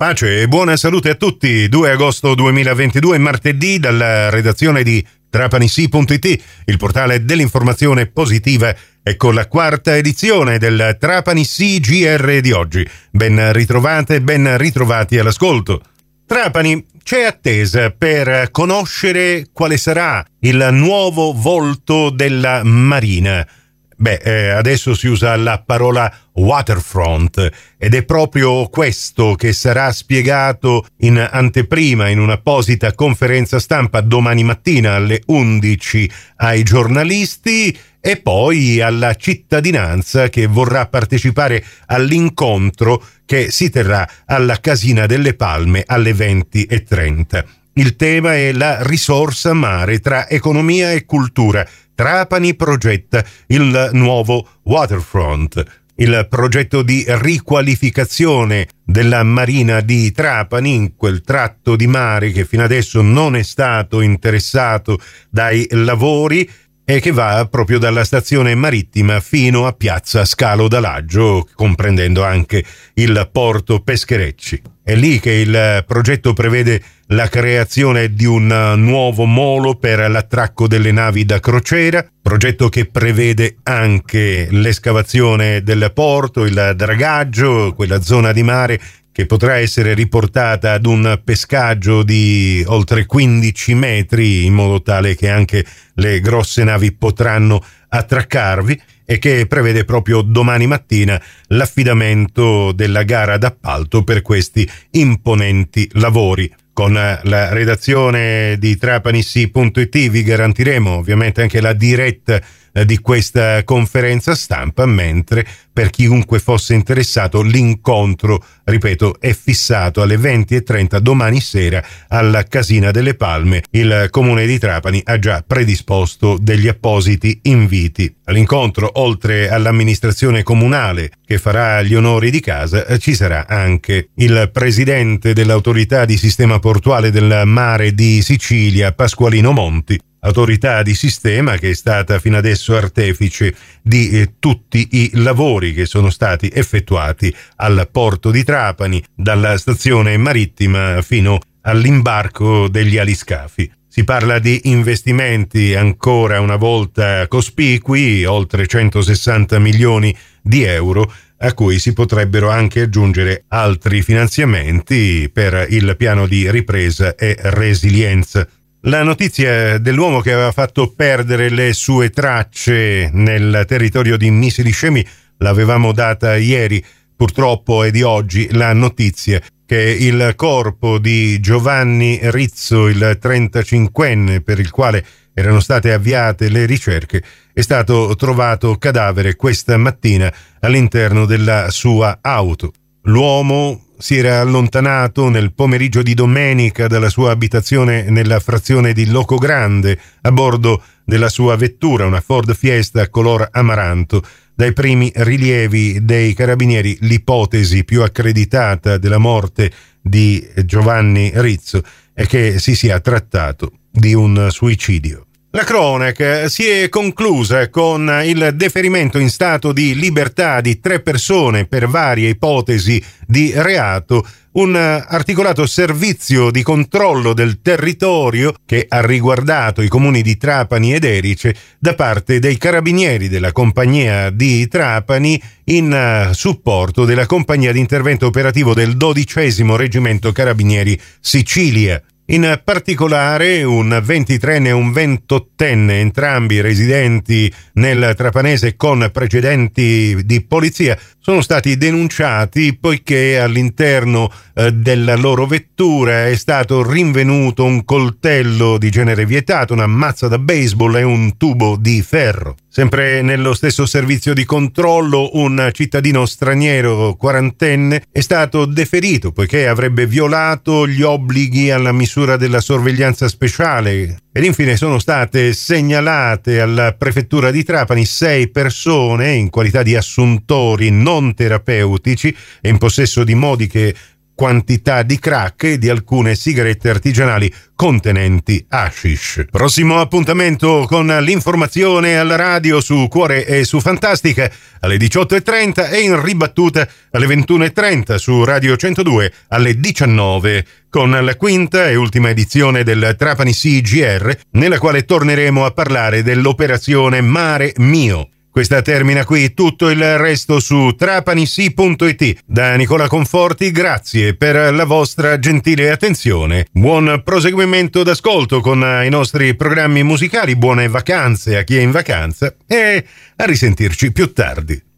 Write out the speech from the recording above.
Pace e buona salute a tutti. 2 agosto 2022, martedì, dalla redazione di trapanisi.it, il portale dell'informazione positiva, ecco la quarta edizione del Trapani GR di oggi. Ben ritrovate, ben ritrovati all'ascolto. Trapani c'è attesa per conoscere quale sarà il nuovo volto della Marina. Beh, eh, adesso si usa la parola waterfront ed è proprio questo che sarà spiegato in anteprima in un'apposita conferenza stampa domani mattina alle 11 ai giornalisti e poi alla cittadinanza che vorrà partecipare all'incontro che si terrà alla Casina delle Palme alle 20.30. Il tema è la risorsa mare tra economia e cultura Trapani progetta il nuovo waterfront. Il progetto di riqualificazione della marina di Trapani, in quel tratto di mare che fino adesso non è stato interessato dai lavori, e che va proprio dalla stazione marittima fino a piazza Scalo d'Alaggio, comprendendo anche il porto Pescherecci. È lì che il progetto prevede la creazione di un nuovo molo per l'attracco delle navi da crociera, progetto che prevede anche l'escavazione del porto, il dragaggio, quella zona di mare che potrà essere riportata ad un pescaggio di oltre 15 metri in modo tale che anche le grosse navi potranno attraccarvi e che prevede proprio domani mattina l'affidamento della gara d'appalto per questi imponenti lavori. Con la redazione di trapanissi.it vi garantiremo ovviamente anche la diretta eh, di questa conferenza stampa, mentre per chiunque fosse interessato l'incontro, ripeto, è fissato alle 20.30 domani sera alla Casina delle Palme. Il comune di Trapani ha già predisposto degli appositi inviti. All'incontro, oltre all'amministrazione comunale che farà gli onori di casa, eh, ci sarà anche il presidente dell'autorità di sistema portuale del mare di Sicilia, Pasqualino Monti, autorità di sistema che è stata fino adesso artefice di eh, tutti i lavori che sono stati effettuati al porto di Trapani, dalla stazione marittima fino all'imbarco degli aliscafi. Si parla di investimenti ancora una volta cospicui, oltre 160 milioni di euro, a cui si potrebbero anche aggiungere altri finanziamenti per il piano di ripresa e resilienza la notizia dell'uomo che aveva fatto perdere le sue tracce nel territorio di Missili Scemi l'avevamo data ieri, purtroppo è di oggi la notizia che il corpo di Giovanni Rizzo, il 35enne per il quale erano state avviate le ricerche, è stato trovato cadavere questa mattina all'interno della sua auto. L'uomo si era allontanato nel pomeriggio di domenica dalla sua abitazione nella frazione di Loco Grande a bordo della sua vettura, una Ford Fiesta color amaranto. Dai primi rilievi dei carabinieri l'ipotesi più accreditata della morte di Giovanni Rizzo è che si sia trattato di un suicidio. La cronaca si è conclusa con il deferimento in stato di libertà di tre persone per varie ipotesi di reato, un articolato servizio di controllo del territorio che ha riguardato i comuni di Trapani ed Erice da parte dei carabinieri della compagnia di Trapani in supporto della compagnia di intervento operativo del dodicesimo reggimento carabinieri Sicilia. In particolare un 23enne e un 28enne, entrambi residenti nel Trapanese con precedenti di polizia, sono stati denunciati poiché all'interno eh, della loro vettura è stato rinvenuto un coltello di genere vietato, una mazza da baseball e un tubo di ferro. Sempre nello stesso servizio di controllo, un cittadino straniero quarantenne è stato deferito poiché avrebbe violato gli obblighi alla misura della sorveglianza speciale. Ed infine sono state segnalate alla prefettura di Trapani sei persone in qualità di assuntori non terapeutici e in possesso di modiche quantità di crack e di alcune sigarette artigianali contenenti hashish. Prossimo appuntamento con l'informazione alla radio su Cuore e su Fantastica alle 18.30 e in ribattuta alle 21.30 su Radio 102 alle 19 con la quinta e ultima edizione del Trapani CGR nella quale torneremo a parlare dell'operazione Mare Mio. Questa termina qui, tutto il resto su trapanisi.it. Da Nicola Conforti, grazie per la vostra gentile attenzione. Buon proseguimento d'ascolto con i nostri programmi musicali, buone vacanze a chi è in vacanza e a risentirci più tardi.